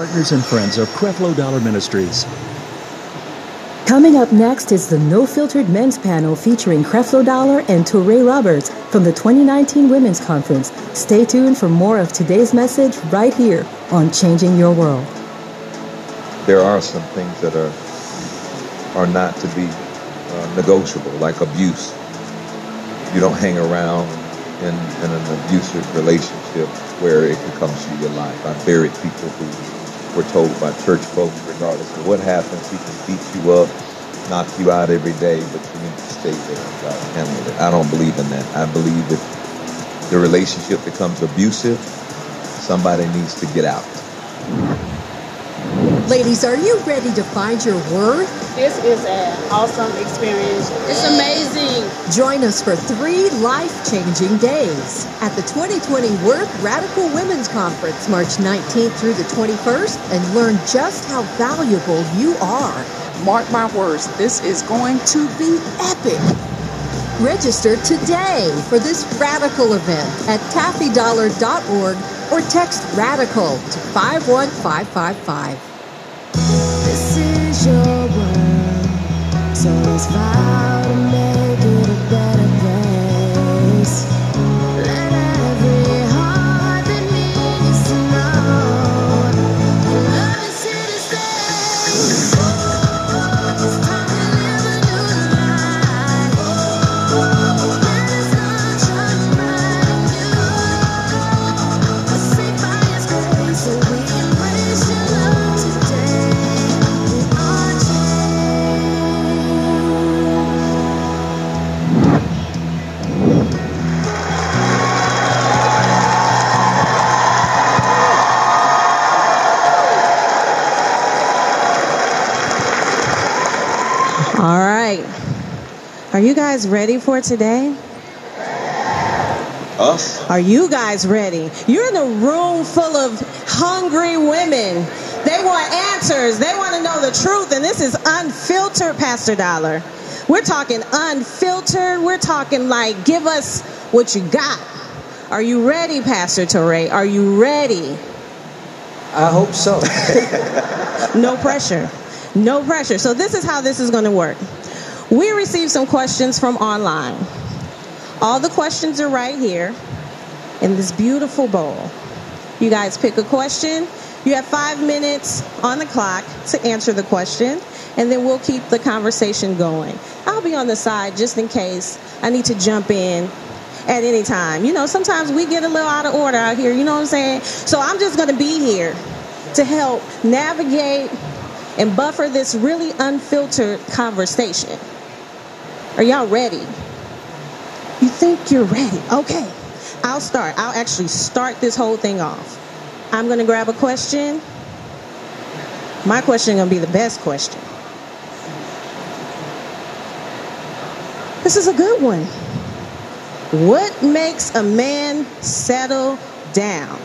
Partners and friends of Creflo Dollar Ministries. Coming up next is the No Filtered Men's Panel featuring Creflo Dollar and Touré Roberts from the 2019 Women's Conference. Stay tuned for more of today's message right here on Changing Your World. There are some things that are are not to be uh, negotiable, like abuse. You don't hang around in, in an abusive relationship where it could come to your life. I've buried people who we're told by church folks, regardless of what happens, he can beat you up, knock you out every day, but you need to stay there and God handle it. I don't believe in that. I believe if the relationship becomes abusive, somebody needs to get out. Ladies, are you ready to find your worth? This is an awesome experience. It's amazing. Join us for three life changing days at the 2020 Worth Radical Women's Conference, March 19th through the 21st, and learn just how valuable you are. Mark my words, this is going to be epic. Register today for this radical event at taffydollar.org or text radical to 51555. So let's vow guys ready for today? Us? Are you guys ready? You're in a room full of hungry women. They want answers. They want to know the truth. And this is unfiltered, Pastor Dollar. We're talking unfiltered. We're talking like, give us what you got. Are you ready, Pastor Touré? Are you ready? I hope so. No pressure. No pressure. So this is how this is going to work. We received some questions from online. All the questions are right here in this beautiful bowl. You guys pick a question. You have five minutes on the clock to answer the question, and then we'll keep the conversation going. I'll be on the side just in case I need to jump in at any time. You know, sometimes we get a little out of order out here, you know what I'm saying? So I'm just going to be here to help navigate and buffer this really unfiltered conversation. Are y'all ready? You think you're ready? Okay. I'll start. I'll actually start this whole thing off. I'm going to grab a question. My question is going to be the best question. This is a good one. What makes a man settle down?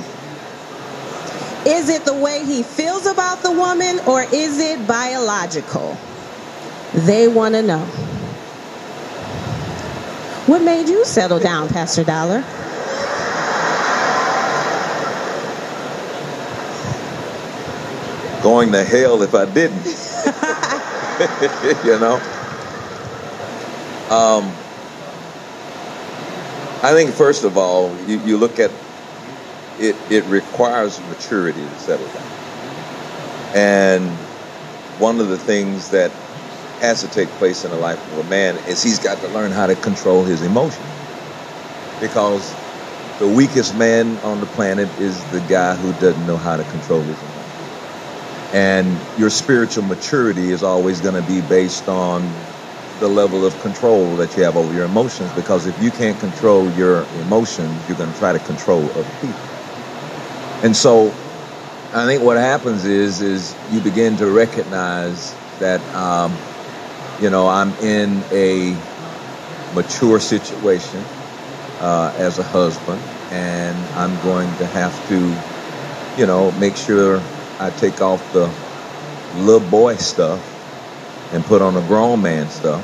Is it the way he feels about the woman or is it biological? They want to know. What made you settle down, Pastor Dollar? Going to hell if I didn't. you know? Um, I think, first of all, you, you look at it, it requires maturity to settle down. And one of the things that has to take place in the life of a man is he's got to learn how to control his emotions. Because the weakest man on the planet is the guy who doesn't know how to control his emotions. And your spiritual maturity is always going to be based on the level of control that you have over your emotions. Because if you can't control your emotions, you're going to try to control other people. And so I think what happens is is you begin to recognize that um, you know I'm in a mature situation uh, as a husband, and I'm going to have to you know make sure I take off the little boy stuff and put on the grown man stuff,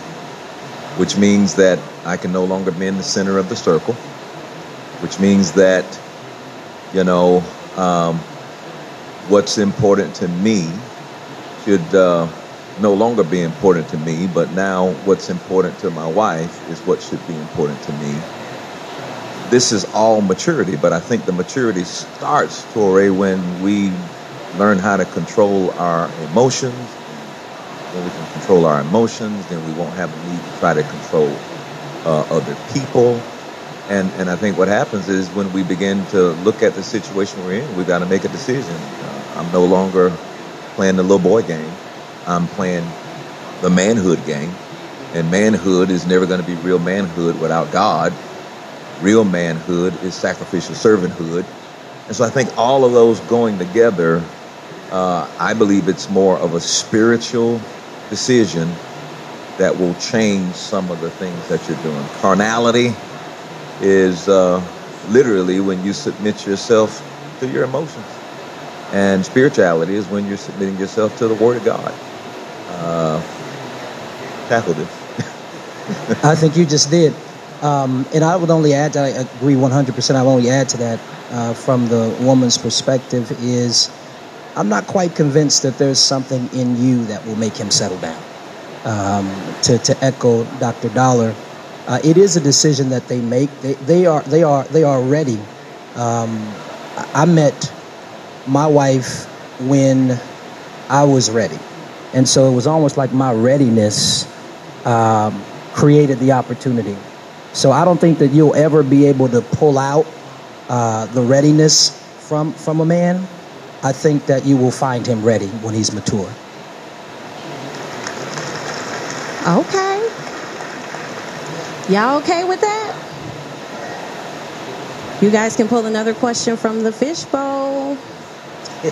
which means that I can no longer be in the center of the circle, which means that you know um, what's important to me should uh, no longer be important to me, but now what's important to my wife is what should be important to me. This is all maturity, but I think the maturity starts, Touré, when we learn how to control our emotions. When we can control our emotions, then we won't have a need to try to control uh, other people. And, and I think what happens is when we begin to look at the situation we're in, we've got to make a decision. Uh, I'm no longer playing the little boy game. I'm playing the manhood game. And manhood is never going to be real manhood without God. Real manhood is sacrificial servanthood. And so I think all of those going together, uh, I believe it's more of a spiritual decision that will change some of the things that you're doing. Carnality is uh, literally when you submit yourself to your emotions. And spirituality is when you're submitting yourself to the Word of God. Uh, tackle this. I think you just did. Um, and I would only add that I agree 100%. I would only add to that uh, from the woman's perspective is I'm not quite convinced that there's something in you that will make him settle down. Um, to, to echo Dr. Dollar, uh, it is a decision that they make. They, they are they are they are ready. Um, I met my wife when I was ready, and so it was almost like my readiness um, created the opportunity. So I don't think that you'll ever be able to pull out uh, the readiness from from a man. I think that you will find him ready when he's mature. Okay. Y'all okay with that? You guys can pull another question from the fishbowl.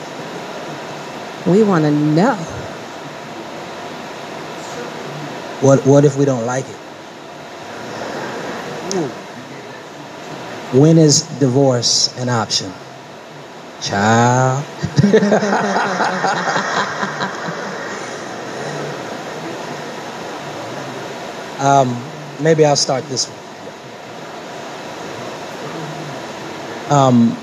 We want to know. What what if we don't like it? When is divorce an option? Child. um, maybe I'll start this one. Um,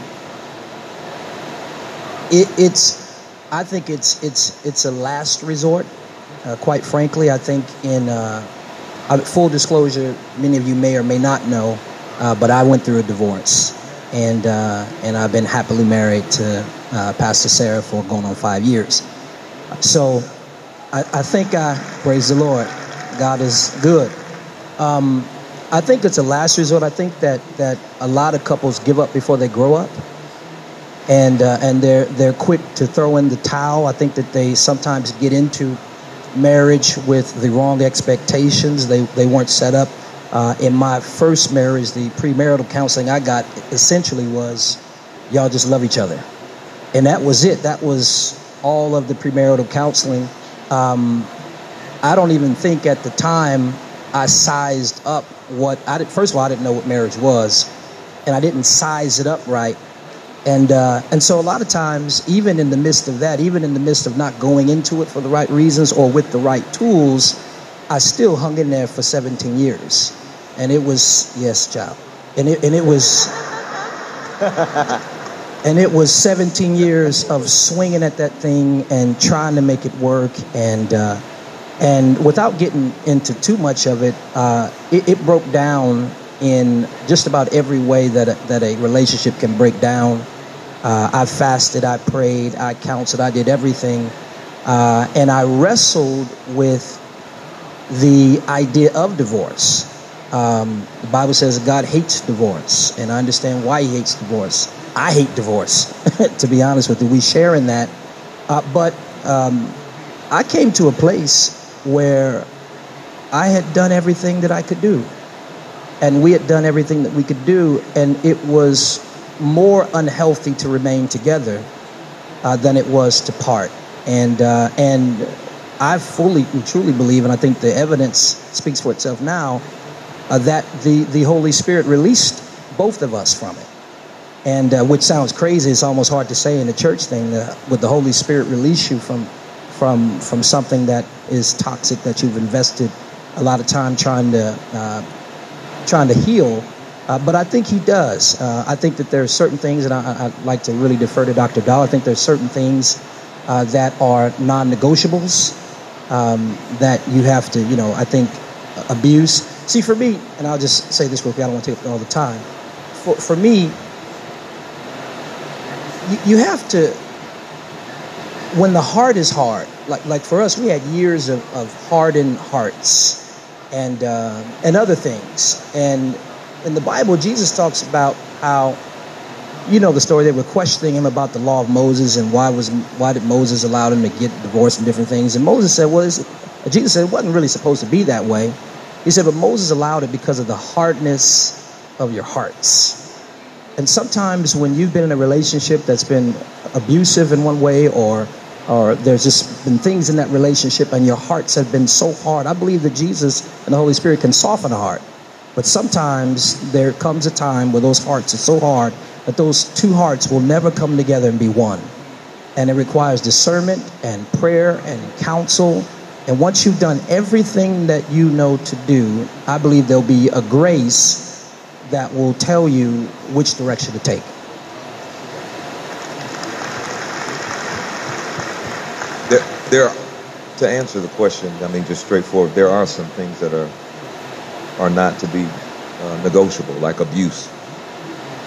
it, it's, I think it's it's it's a last resort. Uh, quite frankly, I think in uh, full disclosure, many of you may or may not know, uh, but I went through a divorce, and uh, and I've been happily married to uh, Pastor Sarah for going on five years. So, I, I think I praise the Lord. God is good. Um, I think it's a last resort. I think that that a lot of couples give up before they grow up, and uh, and they're they're quick to throw in the towel. I think that they sometimes get into marriage with the wrong expectations. They they weren't set up. Uh, in my first marriage, the premarital counseling I got essentially was, y'all just love each other, and that was it. That was all of the premarital counseling. Um, I don't even think at the time I sized up what I did. First of all, I didn't know what marriage was, and I didn't size it up right. And uh, and so a lot of times, even in the midst of that, even in the midst of not going into it for the right reasons or with the right tools, I still hung in there for 17 years, and it was yes, child, and it and it was. and it was 17 years of swinging at that thing and trying to make it work and uh, and without getting into too much of it, uh, it, it, broke down in just about every way that a, that a relationship can break down. Uh, I fasted, I prayed, I counseled, I did everything, uh, and I wrestled with the idea of divorce. Um, the Bible says God hates divorce, and I understand why He hates divorce. I hate divorce, to be honest with you. We share in that, uh, but um, I came to a place where I had done everything that I could do. And we had done everything that we could do, and it was more unhealthy to remain together uh, than it was to part. And uh, and I fully and truly believe, and I think the evidence speaks for itself now, uh, that the the Holy Spirit released both of us from it. And uh, which sounds crazy, it's almost hard to say in a church thing. That would the Holy Spirit release you from from from something that is toxic that you've invested a lot of time trying to uh, trying to heal. Uh, but I think he does. Uh, I think that there are certain things, and I, would like to really defer to Dr. Dahl. I think there are certain things uh, that are non-negotiables um, that you have to, you know, I think abuse. See, for me, and I'll just say this real quick. I don't want to take up all the time. For, for me, you, you have to, when the heart is hard, like, like for us, we had years of, of hardened hearts and, uh, and other things. And in the Bible, Jesus talks about how, you know, the story they were questioning him about the law of Moses and why was why did Moses allow him to get divorced and different things. And Moses said, well, Jesus said it wasn't really supposed to be that way. He said, but Moses allowed it because of the hardness of your hearts. And sometimes when you've been in a relationship that's been abusive in one way or or there's just been things in that relationship and your hearts have been so hard. I believe that Jesus and the Holy Spirit can soften a heart. But sometimes there comes a time where those hearts are so hard that those two hearts will never come together and be one. And it requires discernment and prayer and counsel. And once you've done everything that you know to do, I believe there'll be a grace that will tell you which direction to take. There, there, to answer the question, I mean, just straightforward, there are some things that are are not to be uh, negotiable, like abuse.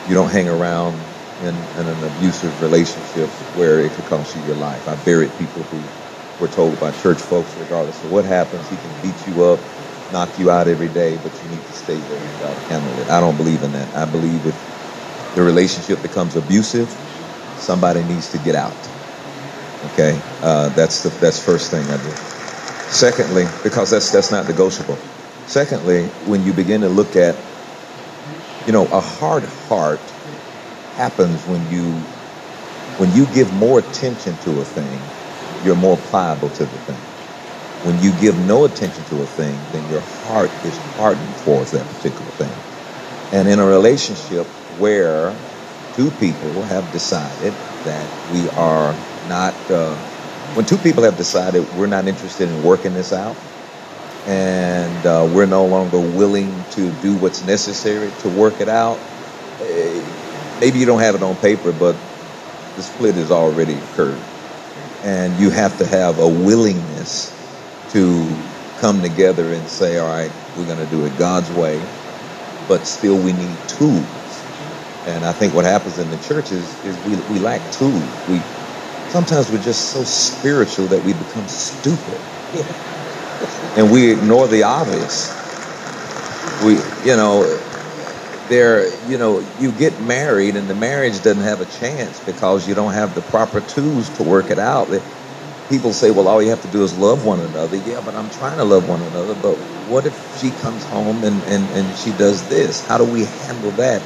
You don't hang around in, in, an abusive relationship where it could cost you your life. I buried people who were told by church folks, regardless of what happens, he can beat you up, knock you out every day, but you need to stay there and handle it. I don't believe in that. I believe if the relationship becomes abusive, somebody needs to get out. Okay, uh, that's the that's first thing I do. Secondly, because that's that's not negotiable. Secondly, when you begin to look at, you know, a hard heart happens when you when you give more attention to a thing, you're more pliable to the thing. When you give no attention to a thing, then your heart is hardened towards that particular thing. And in a relationship where two people have decided that we are not, uh, when two people have decided we're not interested in working this out, and uh, we're no longer willing to do what's necessary to work it out. Eh, maybe you don't have it on paper, but the split has already occurred. And you have to have a willingness to come together and say, all right, we're going to do it God's way, but still we need tools. And I think what happens in the church is, is we, we lack tools. We sometimes we're just so spiritual that we become stupid. Yeah and we ignore the obvious. We, you know, there, you know, you get married and the marriage doesn't have a chance because you don't have the proper tools to work it out. People say, well, all you have to do is love one another. Yeah, but I'm trying to love one another. But what if she comes home and, and, and she does this? How do we handle that?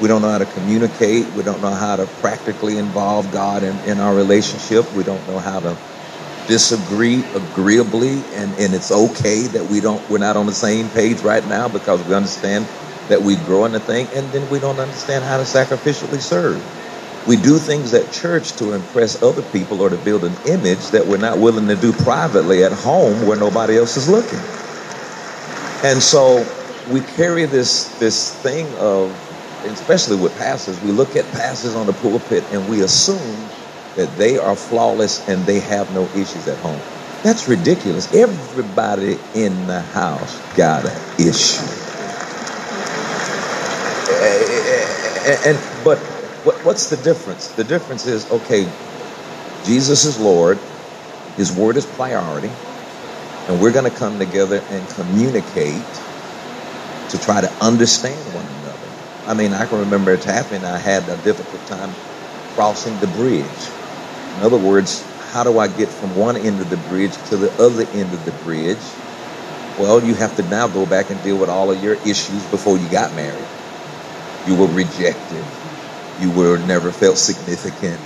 We don't know how to communicate. We don't know how to practically involve God in, in our relationship. We don't know how to disagree agreeably and, and it's okay that we don't we're not on the same page right now because we understand that we grow in the thing and then we don't understand how to sacrificially serve. We do things at church to impress other people or to build an image that we're not willing to do privately at home where nobody else is looking. And so we carry this this thing of especially with pastors, we look at pastors on the pulpit and we assume that they are flawless and they have no issues at home. That's ridiculous. Everybody in the house got an issue. And, and but what, what's the difference? The difference is okay. Jesus is Lord. His word is priority, and we're going to come together and communicate to try to understand one another. I mean, I can remember Taffy and I had a difficult time crossing the bridge in other words, how do I get from one end of the bridge to the other end of the bridge? Well, you have to now go back and deal with all of your issues before you got married. You were rejected. You were never felt significant.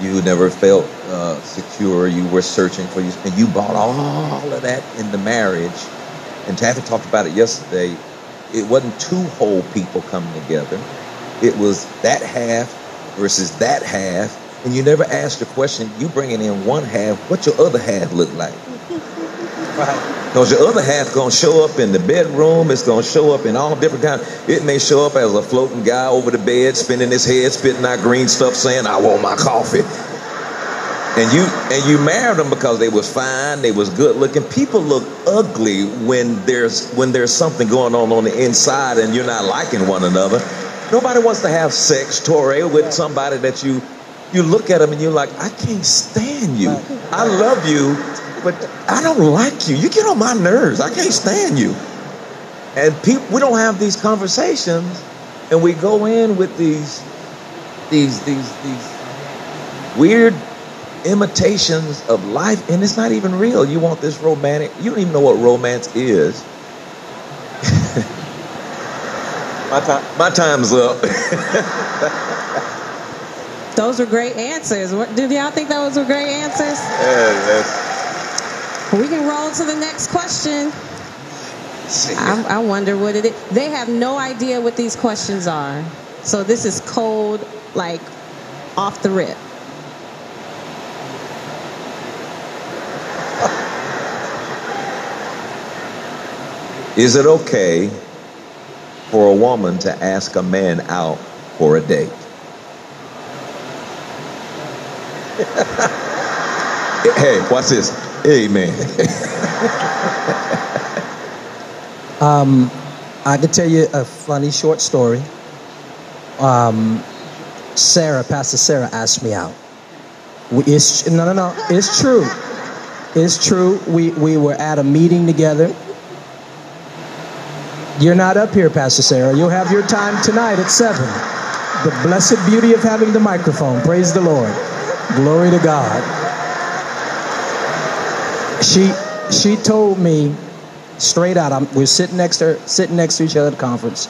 You never felt uh, secure. You were searching for you, and you bought all of that into marriage. And Taffy talked about it yesterday. It wasn't two whole people coming together. It was that half versus that half and you never ask the question, you bringing in one half, what your other half look like? Right? Because your other half gonna show up in the bedroom. It's gonna show up in all different kinds. It may show up as a floating guy over the bed, spinning his head, spitting out green stuff, saying, "I want my coffee." And you and you married them because they was fine, they was good looking. People look ugly when there's when there's something going on on the inside and you're not liking one another. Nobody wants to have sex, Touré, with somebody that you you look at them and you're like, I can't stand you. I love you, but I don't like you. You get on my nerves. I can't stand you. And people, we don't have these conversations, and we go in with these these these these weird imitations of life, and it's not even real. You want this romantic, you don't even know what romance is. my, time, my time's up. Those are great answers. What, did y'all think those were great answers? Yeah, We can roll to the next question. I, I wonder what it is. They have no idea what these questions are. So this is cold, like off the rip. Is it okay for a woman to ask a man out for a date? hey, watch this. Amen. Um, I can tell you a funny short story. Um, Sarah, Pastor Sarah, asked me out. It's no, no, no. It's true. It's true. We we were at a meeting together. You're not up here, Pastor Sarah. You'll have your time tonight at seven. The blessed beauty of having the microphone. Praise the Lord. Glory to God. She she told me straight out. I'm, we're sitting next to her, sitting next to each other at the conference,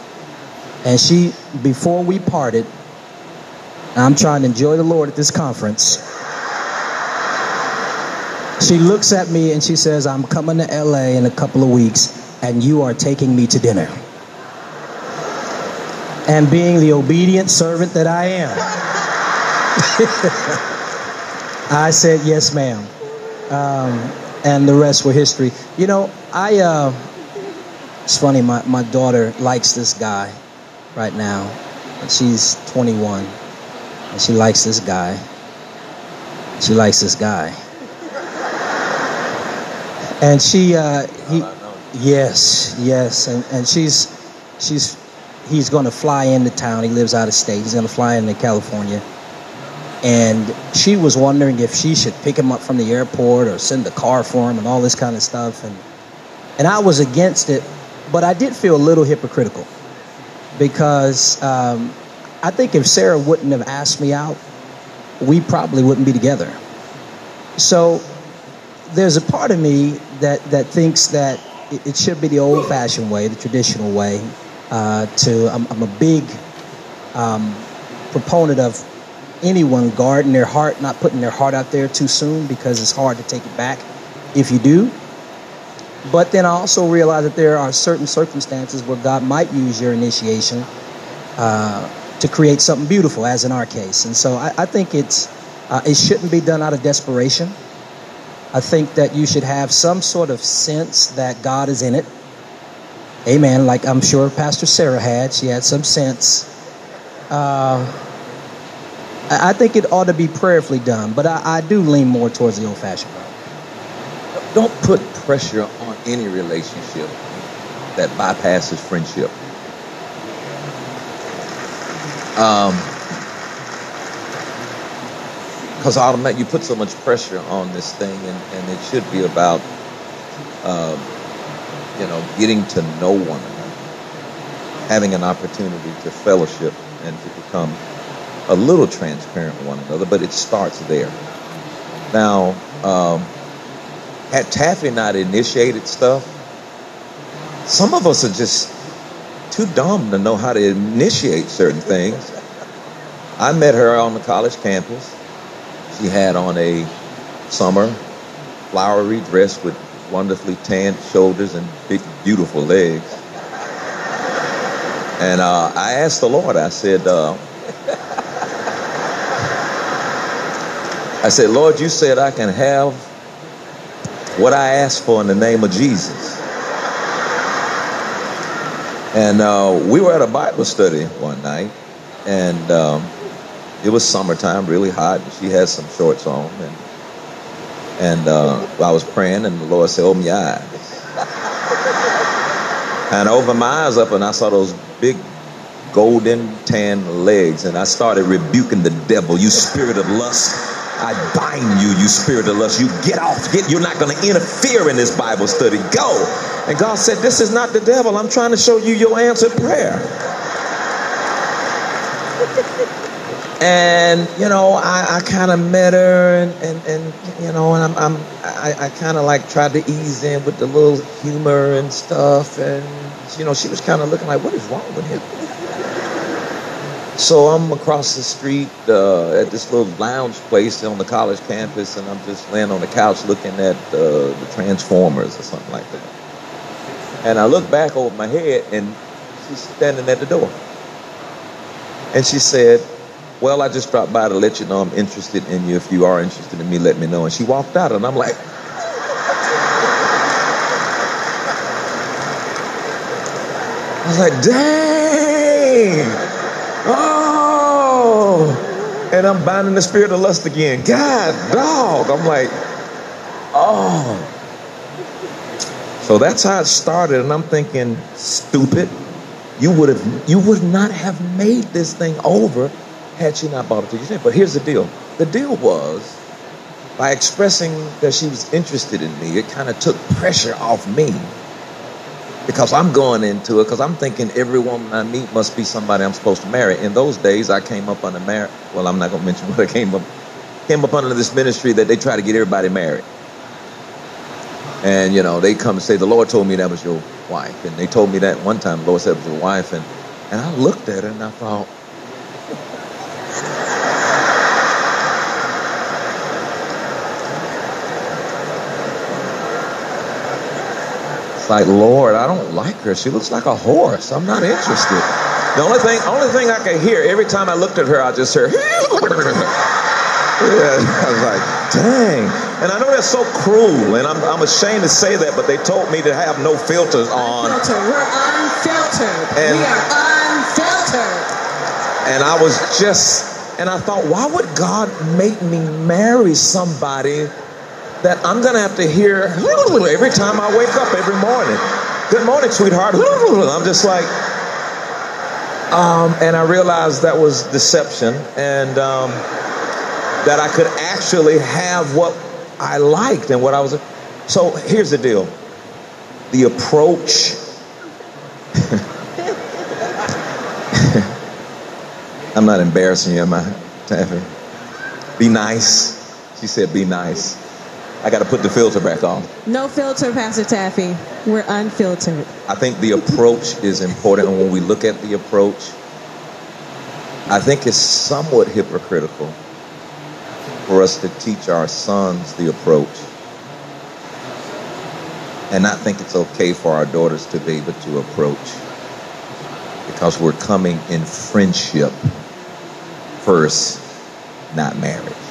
and she before we parted. I'm trying to enjoy the Lord at this conference. She looks at me and she says, "I'm coming to LA in a couple of weeks, and you are taking me to dinner." And being the obedient servant that I am, I said, "Yes, ma'am." Um, and the rest were history. You know, I uh, it's funny. My my daughter likes this guy right now. She's 21, and she likes this guy. She likes this guy, and she uh, he yes yes, and and she's she's he's going to fly into town. He lives out of state. He's going to fly into California. And she was wondering if she should pick him up from the airport or send a car for him and all this kind of stuff. And and I was against it, but I did feel a little hypocritical because um, I think if Sarah wouldn't have asked me out, we probably wouldn't be together. So there's a part of me that that thinks that it, it should be the old-fashioned way, the traditional way. Uh, to I'm, I'm a big um, proponent of anyone guarding their heart, not putting their heart out there too soon because it's hard to take it back if you do. But then I also realize that there are certain circumstances where God might use your initiation uh, to create something beautiful, as in our case. And so I, I think it's uh, it shouldn't be done out of desperation. I think that you should have some sort of sense that God is in it. Amen. Like I'm sure Pastor Sarah had. She had some sense. Uh, I think it ought to be prayerfully done, but I, I do lean more towards the old fashioned way. Don't put pressure on any relationship that bypasses friendship. Um, because automatically you put so much pressure on this thing, and, and it should be about, um, you know, getting to know one another, having an opportunity to fellowship and to become a little transparent with one another. But it starts there. Now, um, had Taffy not initiated stuff, some of us are just too dumb to know how to initiate certain things. I met her on the college campus. She had on a summer flowery dress with wonderfully tanned shoulders and big, beautiful legs. And uh, I asked the Lord, I said, uh, I said, Lord, you said I can have what I asked for in the name of Jesus. And uh, we were at a Bible study one night, and um, it was summertime, really hot. And she had some shorts on, and and uh, I was praying, and the Lord said, "Open your eyes." and I opened my eyes up, and I saw those big golden tan legs, and I started rebuking the devil. You spirit of lust. I bind you, you spirit of lust. You get off. Get, you're not going to interfere in this Bible study. Go. And God said, This is not the devil. I'm trying to show you your answered prayer. and you know, I, I kind of met her, and, and, and you know, and I'm, I'm I, I kind of like tried to ease in with the little humor and stuff, and you know, she was kind of looking like, "What is wrong with him?" So I'm across the street uh, at this little lounge place on the college campus, and I'm just laying on the couch looking at uh, the Transformers or something like that. And I look back over my head, and she's standing at the door. And she said, Well, I just dropped by to let you know I'm interested in you. If you are interested in me, let me know. And she walked out, and I'm like, I was like, dang. Oh. And I'm binding the spirit of lust again. God, dog. I'm like, oh. So that's how it started. And I'm thinking, stupid. You would have you would not have made this thing over had she not bought it to you. But here's the deal. The deal was by expressing that she was interested in me, it kind of took pressure off me because I'm going into it because I'm thinking every woman I meet must be somebody I'm supposed to marry. In those days, I came up under marriage. Well, I'm not going to mention what I came up came up under this ministry that they try to get everybody married. And you know, they come and say, "The Lord told me that was your wife," and they told me that one time. The Lord said it was your wife, and and I looked at her and I thought. Like, Lord, I don't like her. She looks like a horse. I'm not interested. The only thing, only thing I could hear every time I looked at her, I just heard. yeah, I was like, dang. And I know that's so cruel, and I'm, I'm ashamed to say that, but they told me to have no filters on. Unfiltered. We're unfiltered. And- we are unfiltered. And I was just, and I thought, why would God make me marry somebody that I'm going to have to hear every time I wake up every morning? Good morning, sweetheart. I'm just like, um, and I realized that was deception, and um, that I could actually have what I liked and what I was. So here's the deal the approach. I'm not embarrassing you, am I, Taffy? Be nice. She said, be nice. I got to put the filter back on. No filter, Pastor Taffy. We're unfiltered. I think the approach is important. And when we look at the approach, I think it's somewhat hypocritical for us to teach our sons the approach and not think it's okay for our daughters to be able to approach because we're coming in friendship first, not marriage.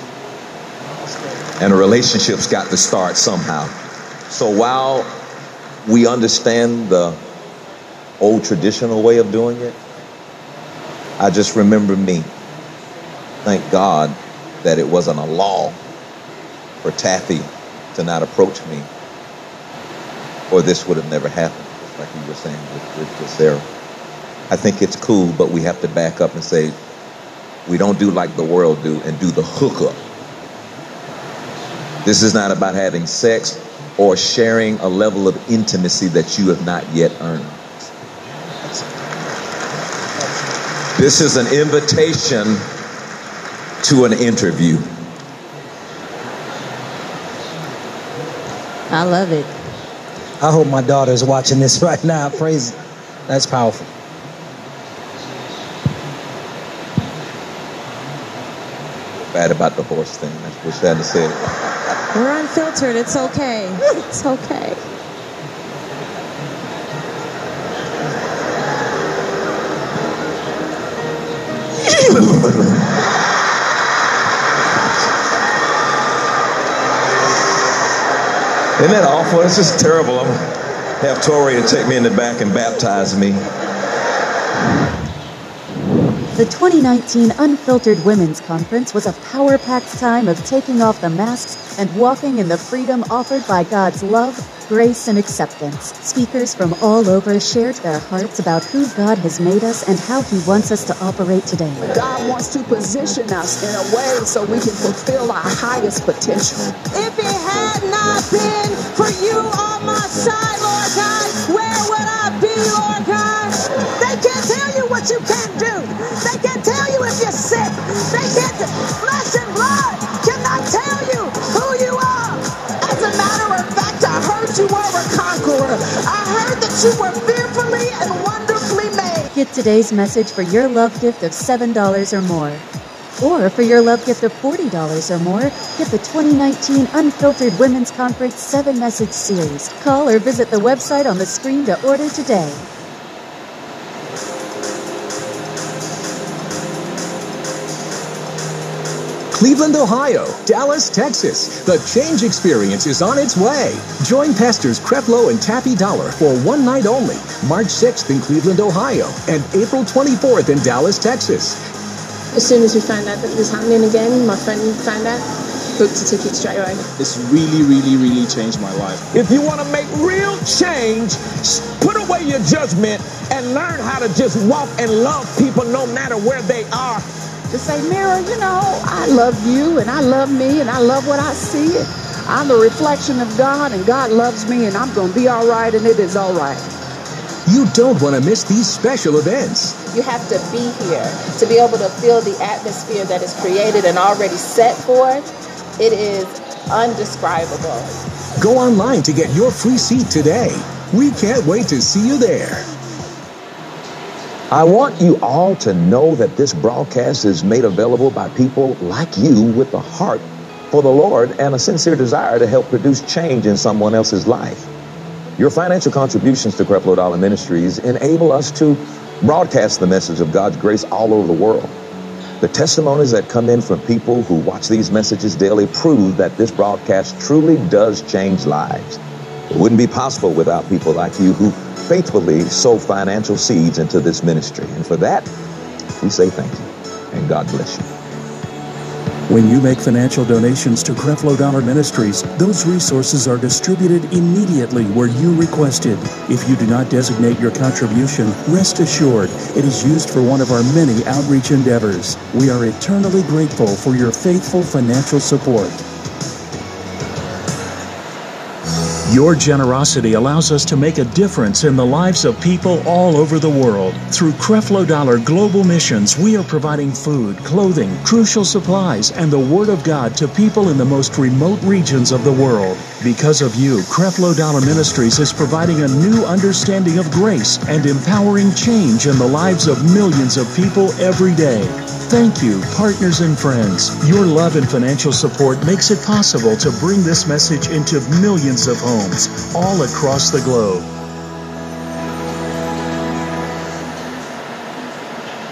And a relationship's got to start somehow. So while we understand the old traditional way of doing it, I just remember me. Thank God that it wasn't a law for Taffy to not approach me, or this would have never happened, just like you were saying with, with, with Sarah. I think it's cool, but we have to back up and say, we don't do like the world do and do the hookup. This is not about having sex or sharing a level of intimacy that you have not yet earned. This is an invitation to an interview. I love it. I hope my daughter is watching this right now. Praise. That's powerful. Bad about the horse thing. I wish I hadn't said it. We're unfiltered. It's okay. It's okay. Isn't that awful? It's just terrible. I'm have Touré to take me in the back and baptize me. The 2019 Unfiltered Women's Conference was a power packed time of taking off the masks and walking in the freedom offered by God's love, grace, and acceptance. Speakers from all over shared their hearts about who God has made us and how He wants us to operate today. God wants to position us in a way so we can fulfill our highest potential. If it had not been for you on my side, Lord God, where would I be, Lord what you can't do. They can't tell you if you're sick. They can't. Flesh and blood cannot tell you who you are. As a matter of fact, I heard you were a conqueror. I heard that you were fearfully and wonderfully made. Get today's message for your love gift of $7 or more. Or for your love gift of $40 or more, get the 2019 Unfiltered Women's Conference 7 Message Series. Call or visit the website on the screen to order today. Cleveland, Ohio, Dallas, Texas. The change experience is on its way. Join Pastors Creflo and Taffy Dollar for one night only, March 6th in Cleveland, Ohio, and April 24th in Dallas, Texas. As soon as we found out that it was happening again, my friend found out, booked a ticket straight away. It's really, really, really changed my life. If you want to make real change, put away your judgment and learn how to just walk and love people no matter where they are. To say, Mirror, you know, I love you and I love me and I love what I see. I'm the reflection of God and God loves me and I'm going to be all right and it is all right. You don't want to miss these special events. You have to be here to be able to feel the atmosphere that is created and already set forth. It is undescribable. Go online to get your free seat today. We can't wait to see you there. I want you all to know that this broadcast is made available by people like you with a heart for the Lord and a sincere desire to help produce change in someone else's life. Your financial contributions to Creflo Dollar Ministries enable us to broadcast the message of God's grace all over the world. The testimonies that come in from people who watch these messages daily prove that this broadcast truly does change lives. It wouldn't be possible without people like you who faithfully sow financial seeds into this ministry. And for that, we say thank you and God bless you. When you make financial donations to Creflo Dollar Ministries, those resources are distributed immediately where you requested. If you do not designate your contribution, rest assured it is used for one of our many outreach endeavors. We are eternally grateful for your faithful financial support. Your generosity allows us to make a difference in the lives of people all over the world. Through Creflo Dollar Global Missions, we are providing food, clothing, crucial supplies, and the Word of God to people in the most remote regions of the world. Because of you, Creflo Dollar Ministries is providing a new understanding of grace and empowering change in the lives of millions of people every day. Thank you, partners and friends. Your love and financial support makes it possible to bring this message into millions of homes all across the globe.